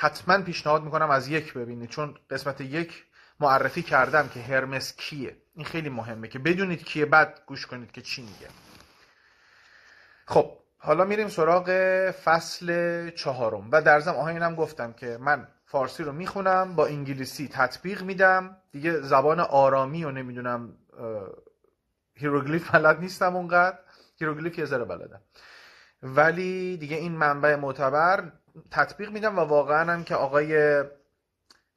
حتما پیشنهاد می‌کنم از یک ببینید چون قسمت یک معرفی کردم که هرمس کیه. این خیلی مهمه که بدونید کیه بعد گوش کنید که چی میگه. خب حالا میریم سراغ فصل چهارم. و در ضمن اینم گفتم که من فارسی رو می‌خونم با انگلیسی تطبیق میدم. دیگه زبان آرامی و نمی‌دونم هیروگلیف بلد نیستم اونقدر. هیروگلیف یه ذره بلدم ولی دیگه این منبع معتبر تطبیق میدم و واقعا هم که آقای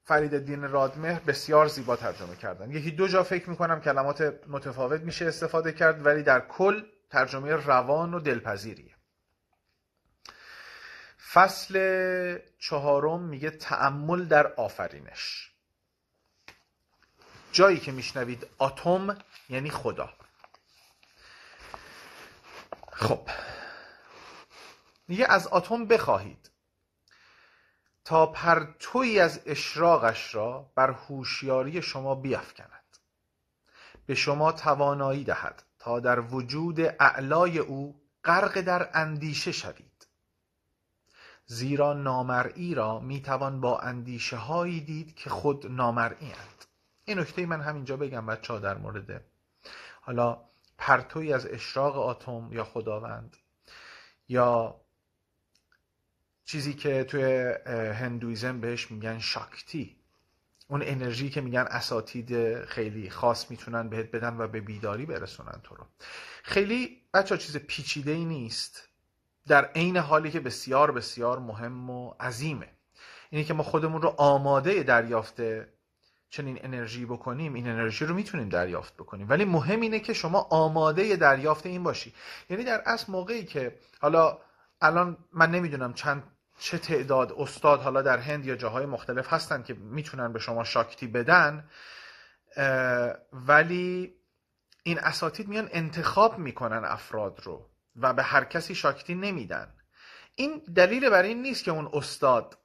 فرید الدین رادمهر بسیار زیبا ترجمه کردن. یکی دو جا فکر می‌کنم کلمات متفاوت میشه استفاده کرد ولی در کل ترجمه روان و دلپذیریه. فصل چهارم میگه تعمل در آفرینش. جایی که میشنوید اتم یعنی خدا. خب. میگه از اتم بخواهید. تا پرتوی از اشراقش را بر هوشیاری شما بیافکند. به شما توانایی دهد تا در وجود اعلای او غرق در اندیشه شوید. زیرا نامرئی را می‌توان با اندیشه هایی دید که خود نامرئی اند. این نکته من همینجا بگم بچه در مورد حالا پرتوی از اشراق آتم یا خداوند یا چیزی که توی هندویزم بهش میگن شاکتی. اون انرژی که میگن اساتید خیلی خاص می‌تونن بهت بدن و به بیداری برسونن تو رو. خیلی بچه چیز پیچیده ای نیست. در عین حالی که بسیار بسیار مهم و عظیمه. اینه که ما خودمون رو آماده دریافت چنین انرژی بکنیم این انرژی رو می‌تونیم دریافت بکنیم. ولی مهم اینه که شما آماده دریافت این باشی. یعنی در اصل موقعی که حالا الان من نمی‌دونم چند چه تعداد استاد حالا در هند یا جاهای مختلف هستن که می‌تونن به شما شاکتی بدن ولی این اساتید میان انتخاب می‌کنن افراد رو و به هر کسی شاکتی نمیدن. این دلیل بر این نیست که اون استاد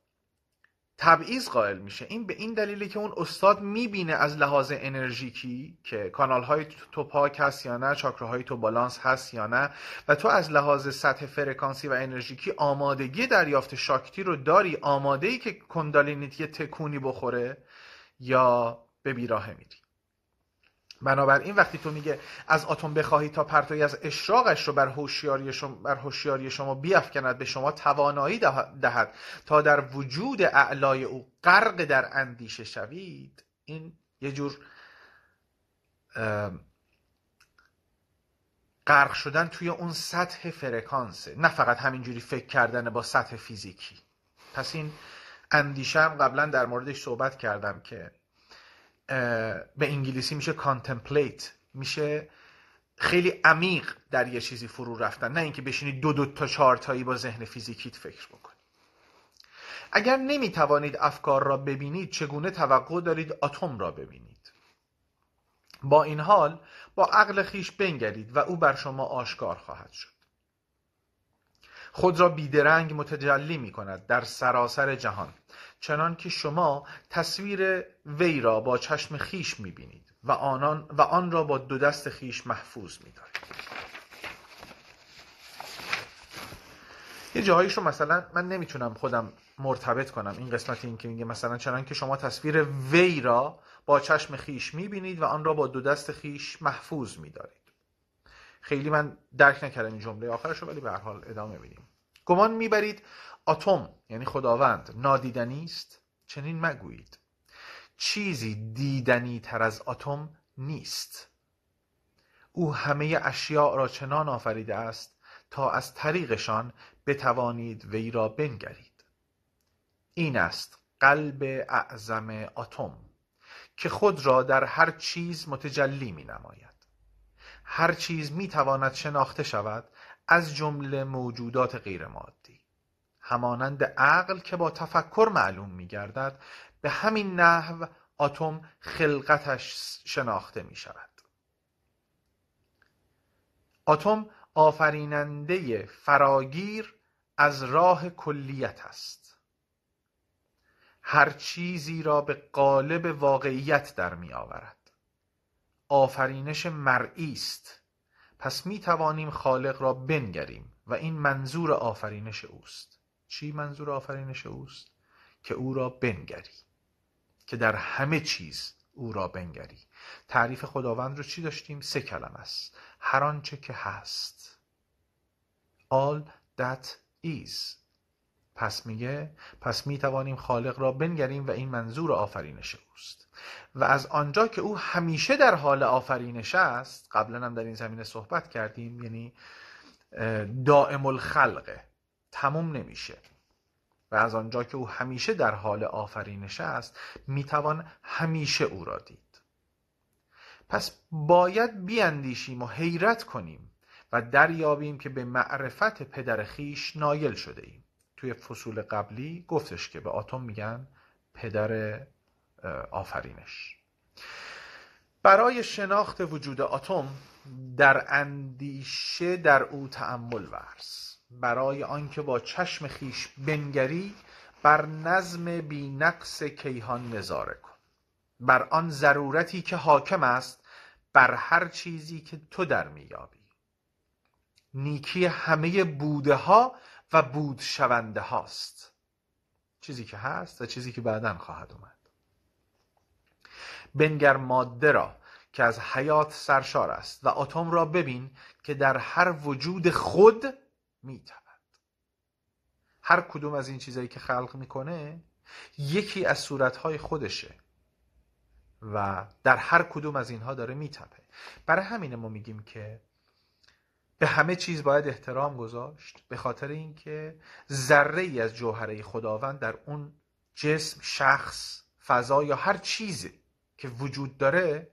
تبعیض قائل میشه. این به این دلیلی که اون استاد می‌بینه از لحاظ انرژیکی که کانال های تو پاک هست یا نه های تو بالانس هست یا نه و تو از لحاظ سطح فرکانسی و انرژیکی آمادگی دریافت شاکتی رو داری آماده ای که کندالینیت یه تکونی بخوره یا به بیراه میری. بنابراین وقتی تو میگه از اتم بخواهی تا پرتوی از اشراقش رو بر هوشیاری شما بر هوشیاری شما بیافکند به شما توانایی دهد تا در وجود اعلای او غرق در اندیشه شوید. این یه جور غرق شدن توی اون سطح فرکانسه. نه فقط همینجوری فکر کردن با سطح فیزیکی. پس این اندیشه هم قبلا در موردش صحبت کردم که به انگلیسی میشه contemplate میشه خیلی عمیق در یه چیزی فرو رفتن. نه اینکه بشینید دو دو تا چهار تایی با ذهن فیزیکیت فکر بکنید اگر نمی‌توانید افکار را ببینید چگونه توقع دارید اتم را ببینید؟ با این حال با عقل خیش بنگرید و او بر شما آشکار خواهد شد. خود را بیدرنگ متجلی می کند در سراسر جهان. چنان که شما تصویر وی را با چشم خیش می بینید و, آنان و آن را با دو دست خیش محفوظ می دارید. یه جاهایش رو مثلا من نمی‌تونم خودم مرتبط کنم این قسمت این که میگه مثلا چنان که شما تصویر وی را با چشم خیش می‌بینید و آن را با دو دست خیش محفوظ میدارید خیلی من درک نکردم این جمله آخرش رو ولی به هر حال ادامه میدیم گمان می‌برید اتم یعنی خداوند نادیدنی است؟ چنین مگویید. چیزی دیدنی تر از اتم نیست. او همه اشیاء را چنان آفریده است تا از طریقشان بتوانید وی را بنگرید. این است قلب اعظم اتم که خود را در هر چیز متجلی می نماید هر چیز می تواند شناخته شود از جمله موجودات غیر مادی همانند عقل که با تفکر معلوم می گردد به همین نحو اتم خلقتش شناخته می شود اتم آفریننده فراگیر از راه کلیت است. هر چیزی را به قالب واقعیت در می آورد آفرینش مرئی است. پس می توانیم خالق را بنگریم و این منظور آفرینش اوست. چی منظور آفرینش اوست؟ که او را بنگری. که در همه چیز او را بنگری. تعریف خداوند رو چی داشتیم؟ سه کلمه است. هر آنچه که هست. All that is. پس میگه پس می توانیم خالق را بنگریم و این منظور آفرینش اوست. و از آنجا که او همیشه در حال آفرینش است قبلا هم در این زمینه صحبت کردیم یعنی دائم الخلقه تموم نمیشه. و از آنجا که او همیشه در حال آفرینش است می‌توان همیشه او را دید. پس باید بیاندیشیم و حیرت کنیم و دریابیم که به معرفت پدر خیش نایل شده ایم. توی فصول قبلی گفتش که به آتوم میگن پدر آفرینش. برای شناخت وجود آتوم در اندیشه در او تأمل ورز. برای آنکه با چشم خیش بنگری بر نظم بینقص کیهان نظاره کن. بر آن ضرورتی که حاکم است بر هر چیزی که تو در میابی نیکی همه بوده ها و بود شونده هاست. چیزی که هست و چیزی که بعدا خواهد اومد. بنگر ماده را که از حیات سرشار است و اتم را ببین که در هر وجود خود میتود هر کدوم از این چیزایی که خلق می‌کنه یکی از صورتهای خودشه و در هر کدوم از اینها داره میتپه. برای همینه ما میگیم که به همه چیز باید احترام گذاشت به خاطر اینکه ذره ای از جوهره خداوند در اون جسم شخص فضا یا هر چیزی که وجود داره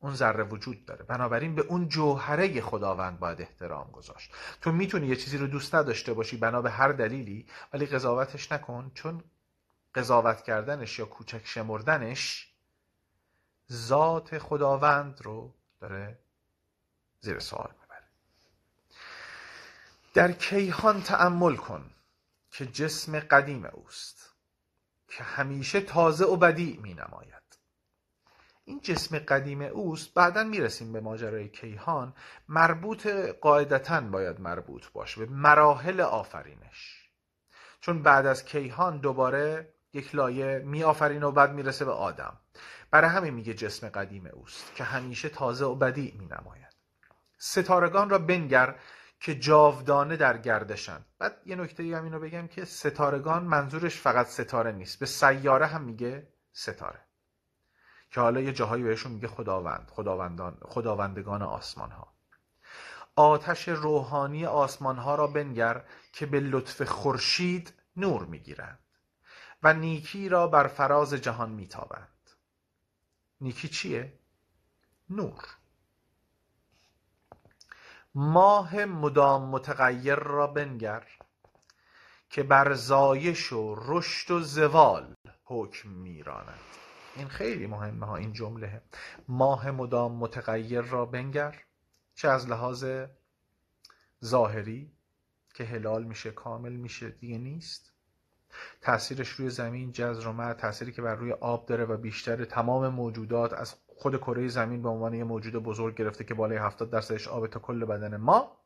اون ذره وجود داره. بنابراین به اون جوهره خداوند باید احترام گذاشت. تو می‌تونی یه چیزی رو دوست نداشته باشی بنا به هر دلیلی ولی قضاوتش نکن چون قضاوت کردنش یا کوچک شمردنش ذات خداوند رو داره زیر سوال در کیهان تأمل کن که جسم قدیم اوست که همیشه تازه و بدیع می نماید. این جسم قدیم اوست بعدا می‌رسیم به ماجرای کیهان. مربوط قاعدتا باید مربوط باشه به مراحل آفرینش. چون بعد از کیهان دوباره یک لایه می آفرین و بعد می‌رسه به آدم. برای همین میگه جسم قدیم اوست که همیشه تازه و بدیع می نماید. ستارگان را بنگر که جاودانه در گردشند بعد یه نکته هم اینو بگم که ستارگان منظورش فقط ستاره نیست. به سیاره هم میگه ستاره. که حالا یه جاهایی بهشون میگه خداوند خداوندان خداوندگان آسمان ها آتش روحانی آسمان ها را بنگر که به لطف خورشید نور می‌گیرند و نیکی را بر فراز جهان میتابند. نیکی چیه؟ نور. ماه مدام متغیر را بنگر که بر زایش و رشد و زوال حکم میراند. این خیلی مهمه ها این جمله. ماه مدام متغیر را بنگر چه از لحاظ ظاهری که هلال میشه کامل میشه دیگه نیست. تاثیرش روی زمین جزر و تاثیری که بر روی آب داره و بیشتر تمام موجودات از خود کره زمین به عنوان یه موجود بزرگ گرفته که بالای 70 درصدش آب تا کل بدن ما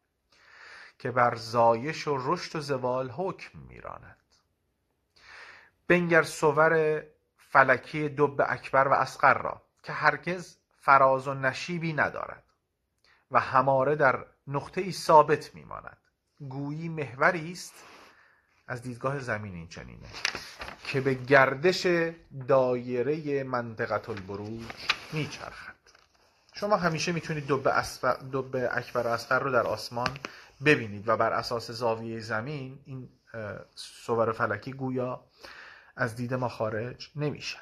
که بر زایش و رشد و زوال حکم میراند. بنگر صور فلکی دب اکبر و اسقر را که هرگز فراز و نشیبی ندارد و هماره در نقطه ای ثابت میماند. گویی محوری است از دیدگاه زمین این چنینه که به گردش دایره منطقه البروج میچرخد شما همیشه می‌تونید دب, دب اکبر و اسقر رو در آسمان ببینید و بر اساس زاویه زمین این صور فلکی گویا از دید ما خارج نمیشن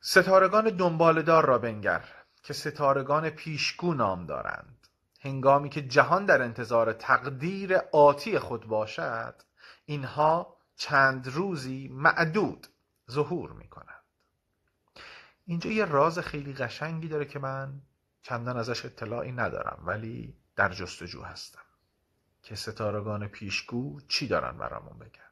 ستارگان دنبالدار را بنگر که ستارگان پیشگو نام دارند. هنگامی که جهان در انتظار تقدیر آتی خود باشد اینها چند روزی معدود ظهور می کنند اینجا یه راز خیلی قشنگی داره که من چندان ازش اطلاعی ندارم ولی در جستجو هستم که ستارگان پیشگو چی دارن برامون بگن.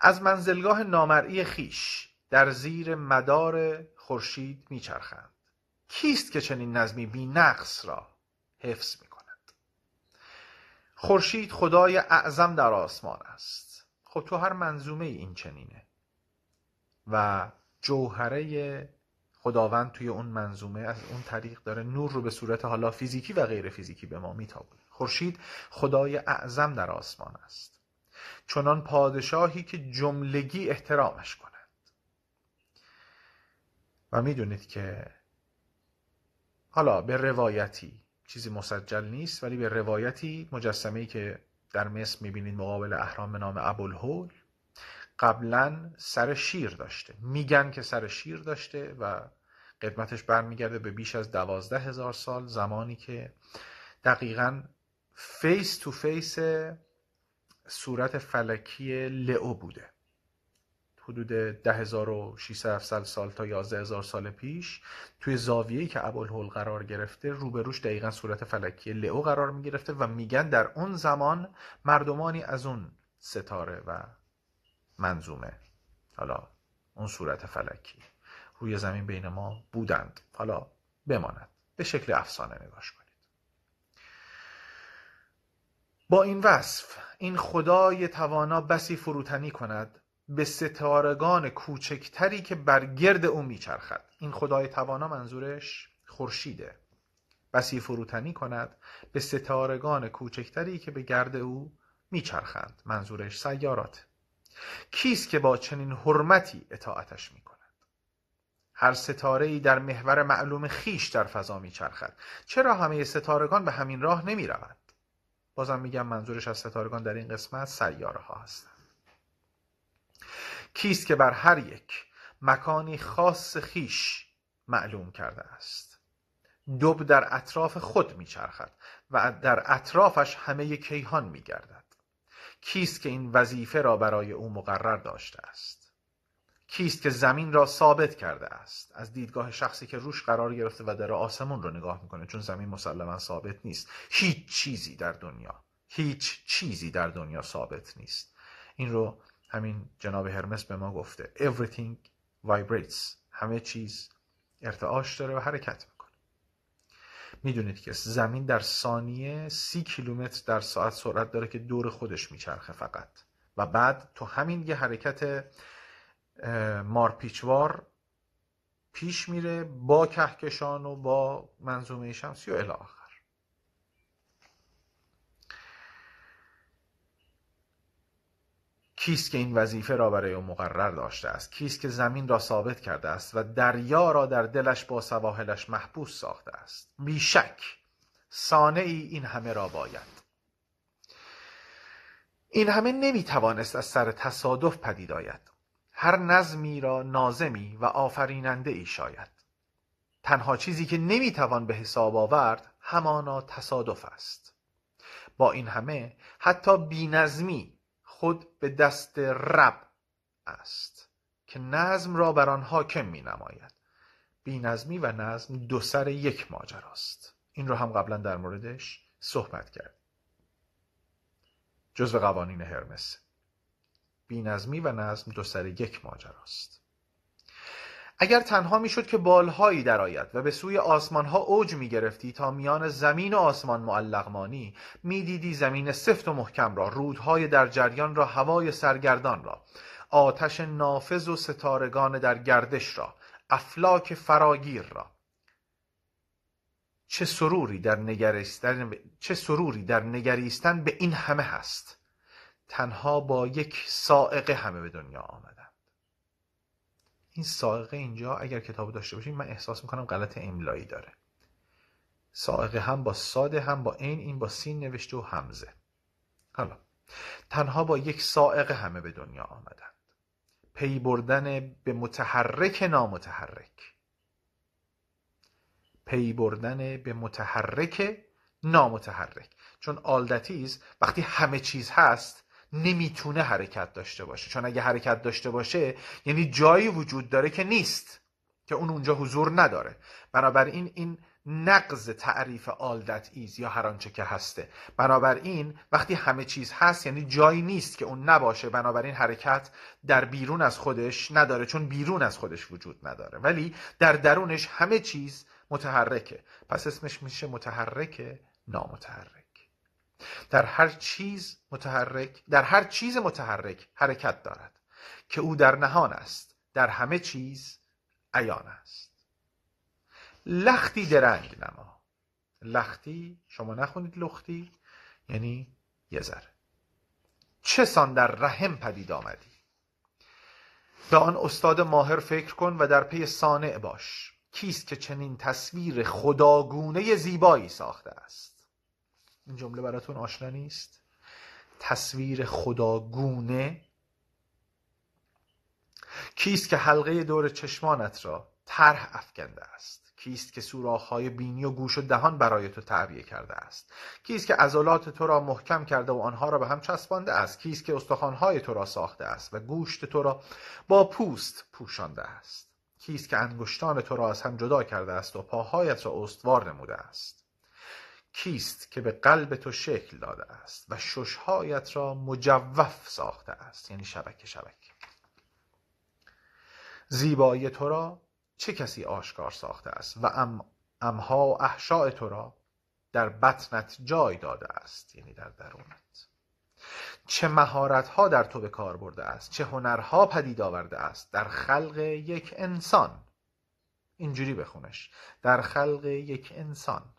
از منزلگاه نامرئی خیش در زیر مدار خورشید میچرخند. کیست که چنین نظمی بی نقص را حفظ می کند خورشید خدای اعظم در آسمان است. خب تو هر منظومه این چنینه. و جوهره خداوند توی اون منظومه از اون طریق داره نور رو به صورت حالا فیزیکی و غیر فیزیکی به ما میتابونه. خورشید خدای اعظم در آسمان است. چنان پادشاهی که جملگی احترامش کند. و می‌دونید که حالا به روایتی چیزی مسجل نیست ولی به روایتی مجسمه ای که در مصر می‌بینید مقابل اهرام به نام ابوالهول قبلا سر شیر داشته. میگن که سر شیر داشته و قدمتش برمیگرده به بیش از دوازده هزار سال زمانی که دقیقا face to face صورت فلکی Leo بوده. حدود 10600 سال تا 11000 سال پیش توی زاویه‌ای که ابوالهول قرار گرفته روبروش دقیقا صورت فلکی Leo قرار می گرفته و میگن در اون زمان مردمانی از اون ستاره و منظومه. حالا اون صورت فلکی. روی زمین بین ما بودند. حالا بماند. به شکل افسانه نگاش کنید. با این وصف این خدای توانا بسی فروتنی کند به ستارگان کوچکتری که بر گرد او میچرخد. این خدای توانا منظورش خورشیده. بسی فروتنی کند به ستارگان کوچکتری که به گرد او میچرخند. منظورش سیارات. کیست که با چنین حرمتی اطاعتش می کند هر ستاره ای در محور معلوم خیش در فضا میچرخد. چرا همه ستارگان به همین راه نمی روند؟ بازم میگم منظورش از ستارگان در این قسمت سیاره ها هستند. کیست که بر هر یک مکانی خاص خیش معلوم کرده است؟ دب در اطراف خود میچرخد و در اطرافش همه کیهان میگردد. کیست که این وظیفه را برای او مقرر داشته است؟ کیست که زمین را ثابت کرده است؟ از دیدگاه شخصی که روش قرار گرفته و در آسمون رو نگاه می‌کنه چون زمین مسلما ثابت نیست. هیچ چیزی در دنیا هیچ چیزی در دنیا ثابت نیست. این رو همین جناب هرمس به ما گفته. Everything vibrates. همه چیز ارتعاش داره و حرکت می‌دونید که زمین در ثانیه سی کیلومتر در ساعت سرعت داره که دور خودش میچرخه فقط. و بعد تو همین یه حرکت مارپیچوار پیش میره با کهکشان و با منظومه شمسی و الی کیست که این وظیفه را برای او مقرر داشته است؟ کیست که زمین را ثابت کرده است و دریا را در دلش با سواحلش محبوس ساخته است؟ بیشک صانعی این همه را باید. این همه نمی‌توانست از سر تصادف پدید آید. هر نظمی را نازمی و آفریننده ای شاید. تنها چیزی که نمی‌توان به حساب آورد همانا تصادف است. با این همه حتی بینظمی خود به دست رب است که نظم را بر آن حاکم می نماید بینظمی و نظم دو سر یک ماجراست. این رو هم قبلا در موردش صحبت کرد جزو قوانین هرمس. بینظمی و نظم دو سر یک ماجراست. اگر تنها می‌شد که بالهایی درآید و به سوی آسمانها اوج می‌گرفتی تا میان زمین و آسمان معلق مانی می‌دیدی زمین سفت و محکم را رودهای در جریان را هوای سرگردان را آتش نافذ و ستارگان در گردش را افلاک فراگیر را. چه سروری در نگریستن چه سروری در نگریستن به این همه هست؟ تنها با یک سائقه همه به دنیا آمد این سائقه اینجا اگر کتاب داشته باشیم من احساس می‌کنم غلط املایی داره. سائقه هم با ساده هم با این این با سین نوشته و همزه حالا تنها با یک سائقه همه به دنیا آمدند. پی بردن به متحرک نامتحرک. پی بردن به متحرک نامتحرک. چون all that is وقتی همه چیز هست نمی‌تونه حرکت داشته باشه. چون اگه حرکت داشته باشه یعنی جایی وجود داره که نیست که اون اونجا حضور نداره. بنابراین این نقض تعریف all that is یا هر آنچه که هسته. بنابراین وقتی همه چیز هست یعنی جایی نیست که اون نباشه بنابراین حرکت در بیرون از خودش نداره چون بیرون از خودش وجود نداره. ولی در درونش همه چیز متحرکه. پس اسمش میشه متحرک نامتحرک. در هر چیز متحرک در هر چیز متحرک حرکت دارد که او در نهان است در همه چیز عیان است. لختی درنگ نما. لختی شما نخونید لختی یعنی یه ذره. چه سان در رحم پدید آمدی؟ به آن استاد ماهر فکر کن و در پی صانع باش. کیست که چنین تصویر خداگونه زیبایی ساخته است؟ این جمله براتون آشنا نیست؟ تصویر خداگونه. کیست که حلقه دور چشمانت را طرح افکنده است؟ کیست که سوراخ‌های بینی و گوش و دهان برای تو تعبیه کرده است؟ کیست که عضلات تو را محکم کرده و آنها را به هم چسبانده است؟ کیست که استخوان‌های تو را ساخته است و گوشت تو را با پوست پوشانده است؟ کیست که انگشتان تو را از هم جدا کرده است و پاهایت را استوار نموده است؟ کیست که به قلب تو شکل داده است و ششهایت را مجوف ساخته است؟ یعنی شبکه شبکه. زیبایی تو را چه کسی آشکار ساخته است؟ و ام امها و احشاء تو را در بطنت جای داده است یعنی در درونت. چه مهارت ها در تو به کار برده است چه هنرها پدید آورده است در خلق یک انسان. اینجوری بخونش. در خلق یک انسان.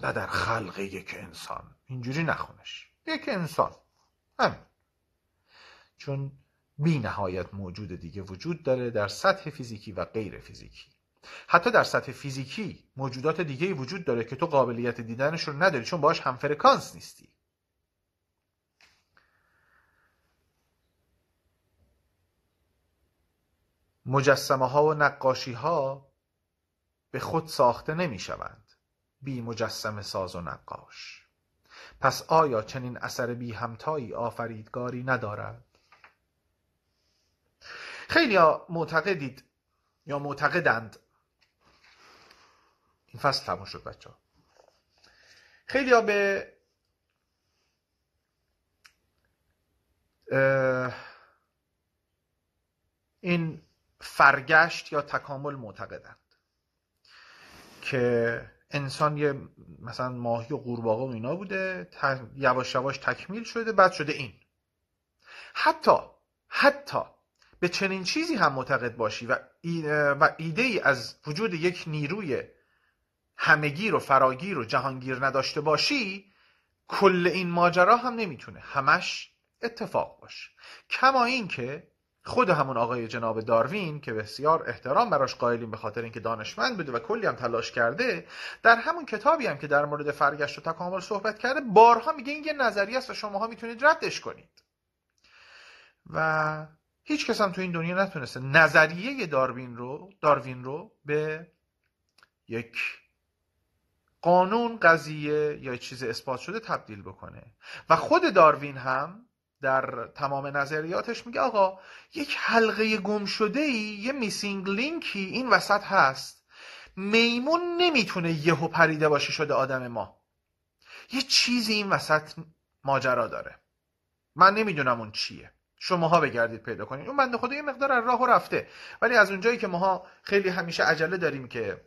نه در خلق یک انسان. اینجوری نخونش. یک انسان. همین. چون بی نهایت موجود دیگه وجود داره در سطح فیزیکی و غیر فیزیکی. حتی در سطح فیزیکی موجودات دیگه وجود داره که تو قابلیت دیدنش رو نداری چون باش هم فرکانس نیستی. مجسمه ها و نقاشی ها به خود ساخته نمی شوند بی مجسم ساز و نقاش. پس آیا چنین اثر بی همتایی آفریدگاری ندارد؟ خیلی ها معتقدید یا معتقدند؟ این فصل تموم شد بچه ها خیلی ها به این فرگشت یا تکامل معتقدند که انسان یه مثلا ماهی و قورباغه و اینا بوده یواش یواش تکمیل شده بعد شده این. حتی حتی به چنین چیزی هم معتقد باشی و, و ایده ای از وجود یک نیروی همگیر و فراگیر و جهانگیر نداشته باشی کل این ماجرا هم نمی‌تونه همش اتفاق باشه. کما اینکه خود همون آقای جناب داروین که بسیار احترام براش قائلیم به خاطر اینکه دانشمند بوده و کلی هم تلاش کرده در همون کتابی هم که در مورد فرگشت و تکامل صحبت کرده بارها میگه این یه نظریه است و شماها می‌تونید ردش کنید. و هیچ کس هم تو این دنیا نتونسته نظریه داروین رو داروین رو به یک قانون قضیه یا چیز اثبات شده تبدیل بکنه. و خود داروین هم در تمام نظریاتش میگه آقا یک حلقه گم شده ای یه میسینگ لینکی این وسط هست. میمون نمی‌تونه یهو پریده باشه شده آدم ما. یه چیزی این وسط ماجرا داره. من نمی‌دونم اون چیه. شماها بگردید پیدا کنید. اون بنده خدا یه مقدار از راه رفته. ولی از اونجایی که ماها خیلی همیشه عجله داریم که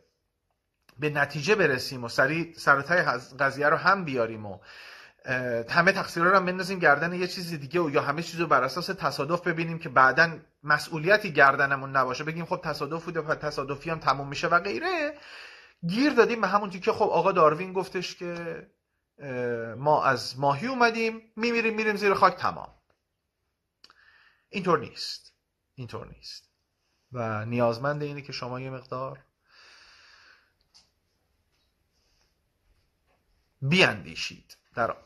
به نتیجه برسیم و سریع سرتای قضیه رو هم بیاریم و همه تقصیر رو هم بندازیم گردن یه چیز دیگه و یا همه چیز رو بر اساس تصادف ببینیم که بعدا مسئولیتی گردنمون نباشه. بگیم خب تصادف بوده و تصادفی هم تموم میشه و غیره. گیر دادیم به همون که خب آقا داروین گفتش که ما از ماهی اومدیم میمیریم میریم زیر خاک تمام. اینطور نیست. اینطور نیست. و نیازمند اینه که شما یه مقدار بیاندیشید. در,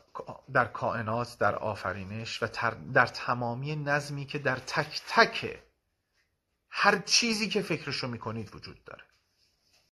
در کائنات در آفرینش و در تمامی نظمی که در تک تک هر چیزی که فکرشو می‌کنید وجود داره.